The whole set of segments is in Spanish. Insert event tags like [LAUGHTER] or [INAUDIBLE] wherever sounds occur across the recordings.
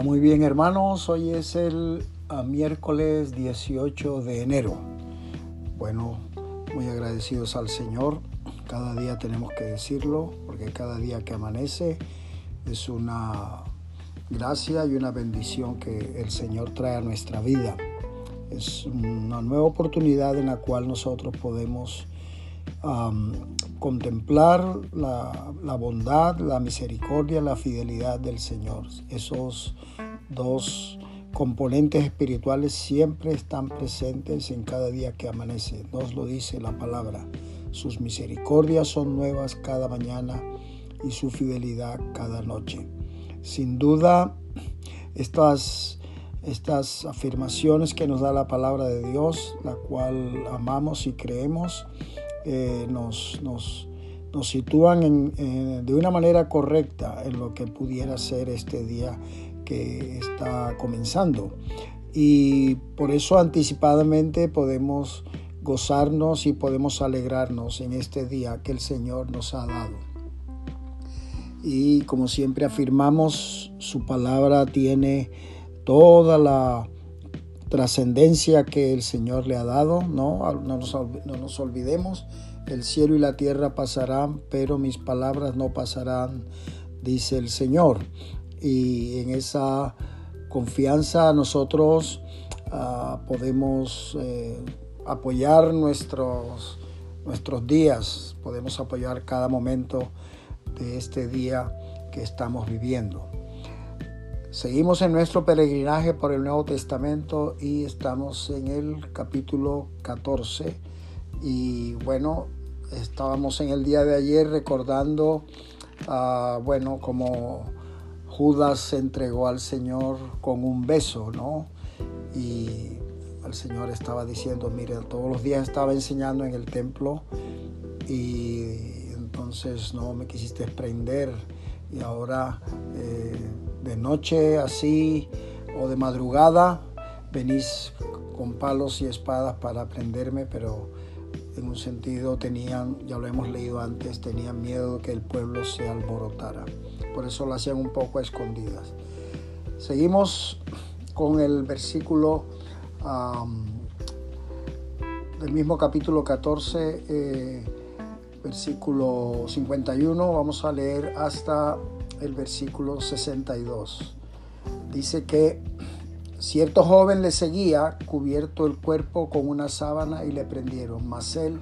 Ah, muy bien hermanos, hoy es el ah, miércoles 18 de enero. Bueno, muy agradecidos al Señor. Cada día tenemos que decirlo, porque cada día que amanece es una gracia y una bendición que el Señor trae a nuestra vida. Es una nueva oportunidad en la cual nosotros podemos contemplar la, bondad, la misericordia, la fidelidad del Señor. Esos dos componentes espirituales siempre están presentes en cada día que amanece. Nos lo dice la palabra. Sus misericordias son nuevas cada mañana y su fidelidad cada noche. Sin duda, estas, estas afirmaciones que nos da la palabra de Dios, la cual amamos y creemos, eh, nos, nos, nos, sitúan de una manera correcta en lo que pudiera ser este día que está comenzando. Y por eso anticipadamente podemos gozarnos y podemos alegrarnos en este día que el Señor nos ha dado. Y como siempre afirmamos, su palabra tiene toda la trascendencia que el Señor le ha dado, ¿no? No nos, no nos olvidemos, el cielo y la tierra pasarán, pero mis palabras no pasarán, dice el Señor. Y en esa confianza nosotros uh, podemos eh, apoyar nuestros, nuestros días, podemos apoyar cada momento de este día que estamos viviendo. Seguimos en nuestro peregrinaje por el Nuevo Testamento y estamos en el capítulo 14. Y bueno, estábamos en el día de ayer recordando, uh, bueno, como Judas se entregó al Señor con un beso, ¿no? Y el Señor estaba diciendo, mire, todos los días estaba enseñando en el templo y entonces no me quisiste prender y ahora... Eh, de noche así o de madrugada venís con palos y espadas para prenderme, pero en un sentido tenían, ya lo hemos leído antes, tenían miedo que el pueblo se alborotara. Por eso lo hacían un poco a escondidas. Seguimos con el versículo del mismo capítulo 14, eh, versículo 51. Vamos a leer hasta el versículo 62. Dice que cierto joven le seguía, cubierto el cuerpo con una sábana y le prendieron, mas él,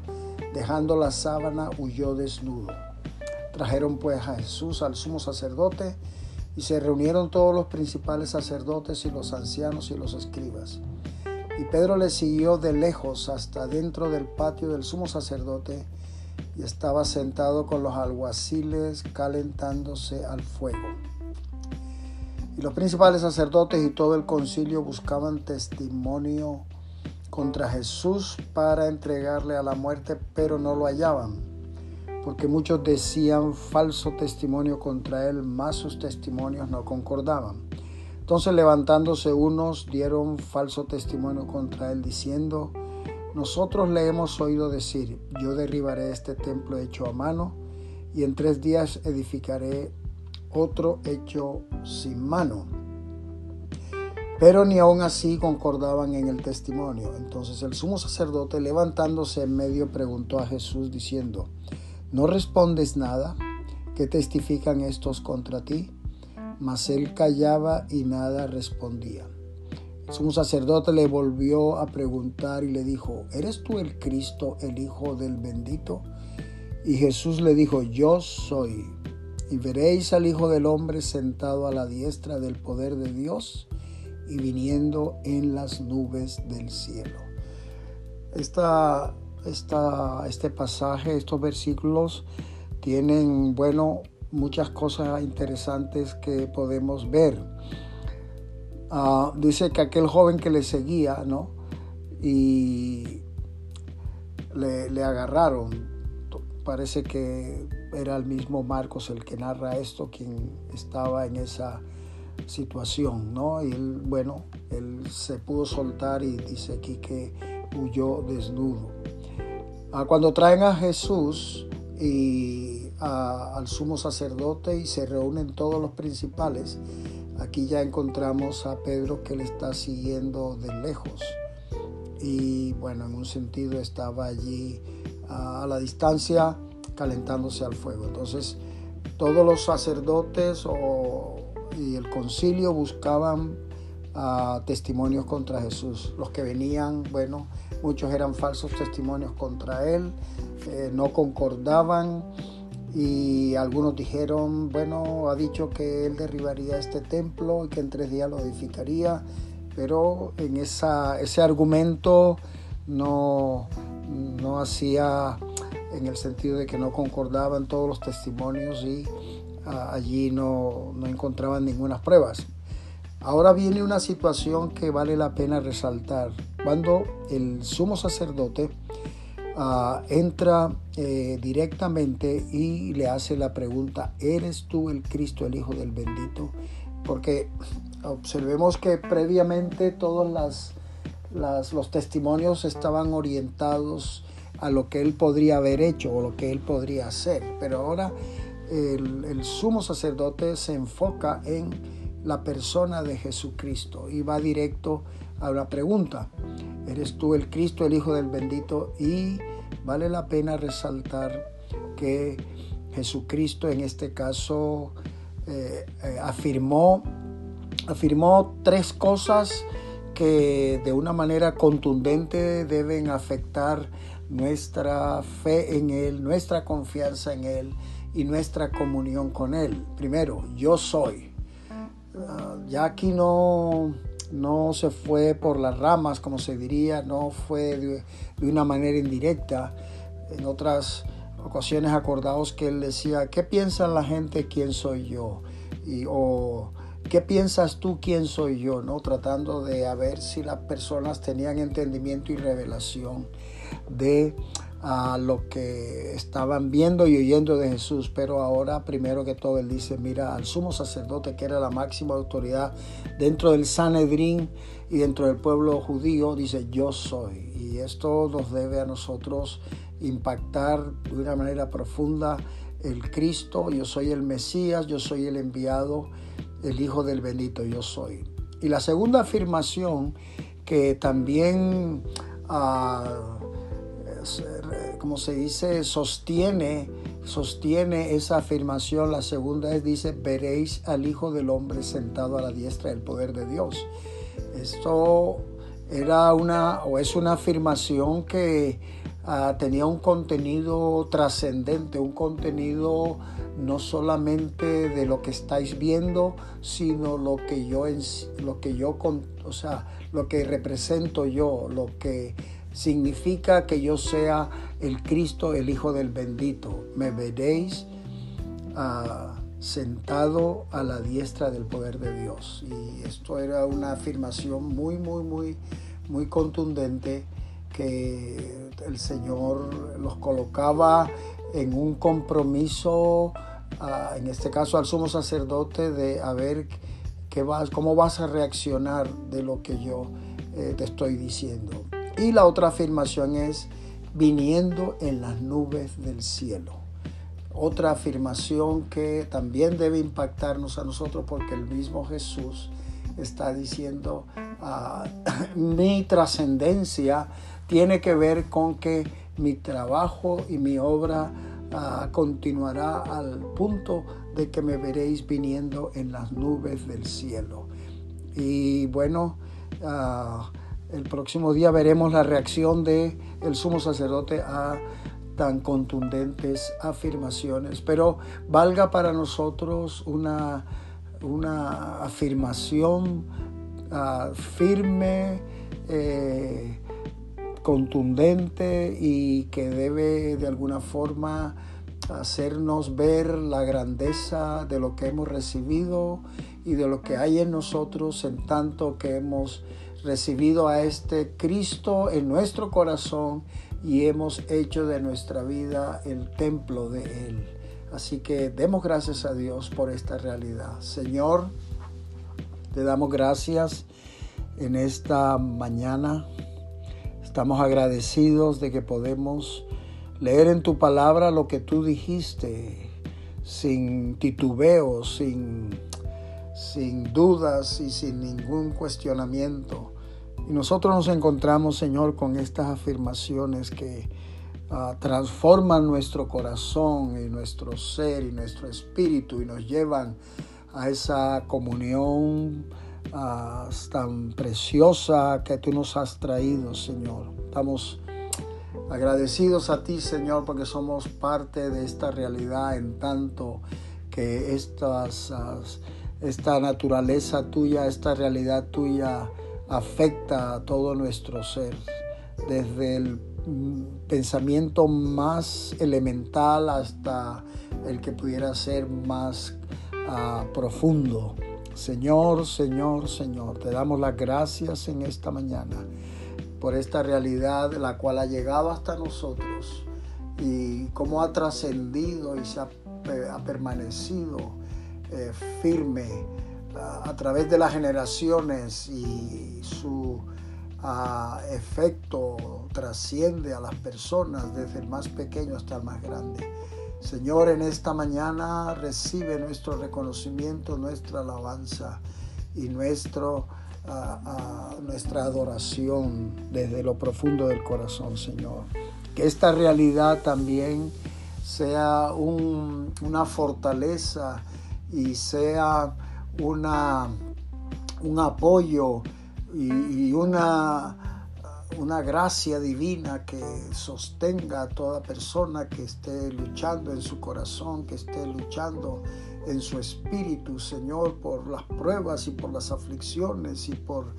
dejando la sábana, huyó desnudo. Trajeron pues a Jesús al sumo sacerdote y se reunieron todos los principales sacerdotes y los ancianos y los escribas. Y Pedro le siguió de lejos hasta dentro del patio del sumo sacerdote y estaba sentado con los alguaciles calentándose al fuego. Y los principales sacerdotes y todo el concilio buscaban testimonio contra Jesús para entregarle a la muerte, pero no lo hallaban, porque muchos decían falso testimonio contra él, mas sus testimonios no concordaban. Entonces levantándose unos dieron falso testimonio contra él, diciendo, nosotros le hemos oído decir, yo derribaré este templo hecho a mano y en tres días edificaré otro hecho sin mano. Pero ni aun así concordaban en el testimonio. Entonces el sumo sacerdote levantándose en medio preguntó a Jesús diciendo, ¿no respondes nada? ¿Qué testifican estos contra ti? Mas él callaba y nada respondía. Un sacerdote le volvió a preguntar y le dijo, ¿eres tú el Cristo, el Hijo del bendito? Y Jesús le dijo, yo soy. Y veréis al Hijo del Hombre sentado a la diestra del poder de Dios y viniendo en las nubes del cielo. Esta, esta, este pasaje, estos versículos tienen, bueno, muchas cosas interesantes que podemos ver. Ah, dice que aquel joven que le seguía, ¿no? Y le, agarraron. Parece que era el mismo Marcos el que narra esto, quien estaba en esa situación, ¿no? Y él, bueno, él se pudo soltar y dice aquí que huyó desnudo. Ah, cuando traen a Jesús y al sumo sacerdote y se reúnen todos los principales, Aquí ya encontramos a Pedro que le está siguiendo de lejos. Y bueno, en un sentido estaba allí a la distancia calentándose al fuego. Entonces, todos los sacerdotes y el concilio buscaban testimonios contra Jesús. Los que venían, bueno, muchos eran falsos testimonios contra él, eh, no concordaban y algunos dijeron, bueno, ha dicho que él derribaría este templo y que en tres días lo edificaría, pero en esa, ese argumento no, no hacía en el sentido de que no concordaban todos los testimonios y ah, allí no, no encontraban ninguna pruebas. Ahora viene una situación que vale la pena resaltar. Cuando el sumo sacerdote ah, entra eh, directamente y le hace la pregunta, ¿eres tú el Cristo, el Hijo del bendito? Porque observemos que previamente todos las, los testimonios estaban orientados a lo que él podría haber hecho o lo que él podría hacer. Pero ahora el, sumo sacerdote se enfoca en la persona de Jesucristo y va directo a la pregunta, ¿eres tú el Cristo, el Hijo del bendito? Y vale la pena resaltar que Jesucristo en este caso eh, eh, afirmó, afirmó tres cosas que de una manera contundente deben afectar nuestra fe en Él, nuestra confianza en Él y nuestra comunión con Él. Primero, yo soy. Ah, ya aquí no, no se fue por las ramas, como se diría, no fue de, una manera indirecta. En otras ocasiones acordados que él decía, ¿qué piensa la gente quién soy yo? Y, o ¿qué piensas tú quién soy yo? ¿no? Tratando de ver si las personas tenían entendimiento y revelación de a lo que estaban viendo y oyendo de Jesús, pero ahora primero que todo él dice, mira, al sumo sacerdote que era la máxima autoridad dentro del Sanedrín y dentro del pueblo judío, dice, yo soy. Y esto nos debe a nosotros impactar de una manera profunda el Cristo, yo soy el Mesías, yo soy el enviado, el Hijo del bendito, yo soy. Y la segunda afirmación que también... Uh, como se dice, sostiene, sostiene esa afirmación. La segunda es, dice, veréis al Hijo del Hombre sentado a la diestra del poder de Dios. Esto era una, o es una afirmación que ah, tenía un contenido trascendente, un contenido no solamente de lo que estáis viendo, sino lo que yo, lo que yo, o sea, lo que represento yo, lo que significa que yo sea el Cristo, el Hijo del bendito. Me veréis ah, sentado a la diestra del poder de Dios. Y esto era una afirmación muy, muy, muy, muy contundente que el Señor los colocaba en un compromiso, ah, en este caso al sumo sacerdote, de a ver qué vas, cómo vas a reaccionar de lo que yo eh, te estoy diciendo. Y la otra afirmación es viniendo en las nubes del cielo. Otra afirmación que también debe impactarnos a nosotros porque el mismo Jesús está diciendo ah, [LAUGHS] mi trascendencia tiene que ver con que mi trabajo y mi obra ah, continuará al punto de que me veréis viniendo en las nubes del cielo. Y bueno, uh, el próximo día veremos la reacción de el sumo sacerdote a tan contundentes afirmaciones, pero valga para nosotros una, una afirmación ah, firme, eh, contundente y que debe de alguna forma hacernos ver la grandeza de lo que hemos recibido y de lo que hay en nosotros en tanto que hemos recibido a este Cristo en nuestro corazón y hemos hecho de nuestra vida el templo de Él. Así que demos gracias a Dios por esta realidad. Señor, te damos gracias en esta mañana. Estamos agradecidos de que podemos leer en tu palabra lo que tú dijiste sin titubeo, sin sin dudas y sin ningún cuestionamiento. Y nosotros nos encontramos, Señor, con estas afirmaciones que uh, transforman nuestro corazón y nuestro ser y nuestro espíritu y nos llevan a esa comunión uh, tan preciosa que tú nos has traído, Señor. Estamos agradecidos a ti, Señor, porque somos parte de esta realidad en tanto que estas, esta naturaleza tuya, esta realidad tuya afecta a todo nuestro ser, desde el pensamiento más elemental hasta el que pudiera ser más uh, profundo. Señor, Señor, Señor, te damos las gracias en esta mañana por esta realidad la cual ha llegado hasta nosotros y cómo ha trascendido y se ha, permanecido eh, firme a través de las generaciones y su efecto trasciende a las personas desde el más pequeño hasta el más grande. Señor, en esta mañana recibe nuestro reconocimiento, nuestra alabanza y nuestro, nuestra adoración desde lo profundo del corazón, Señor. Que esta realidad también sea una fortaleza y sea una, un apoyo y, una, una gracia divina que sostenga a toda persona que esté luchando en su corazón, que esté luchando en su espíritu, Señor, por las pruebas y por las aflicciones y por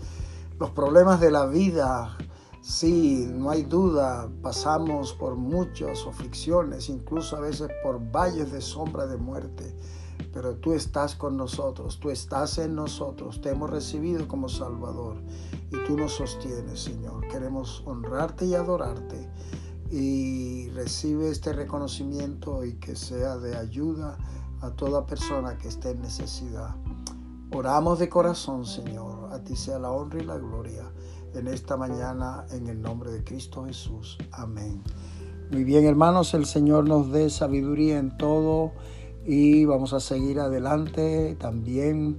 los problemas de la vida. Sí, no hay duda, pasamos por muchas aflicciones, incluso a veces por valles de sombra de muerte pero tú estás con nosotros, tú estás en nosotros, te hemos recibido como Salvador y tú nos sostienes, Señor. Queremos honrarte y adorarte y recibe este reconocimiento y que sea de ayuda a toda persona que esté en necesidad. Oramos de corazón, Señor, a ti sea la honra y la gloria en esta mañana en el nombre de Cristo Jesús. Amén. Muy bien, hermanos, el Señor nos dé sabiduría en todo y vamos a seguir adelante. También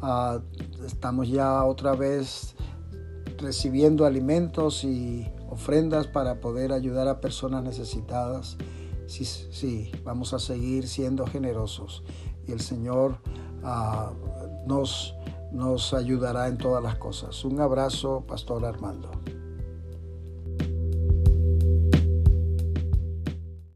ah, estamos ya otra vez recibiendo alimentos y ofrendas para poder ayudar a personas necesitadas. Sí, sí, vamos a seguir siendo generosos y el Señor ah, nos, nos ayudará en todas las cosas. Un abrazo, Pastor Armando.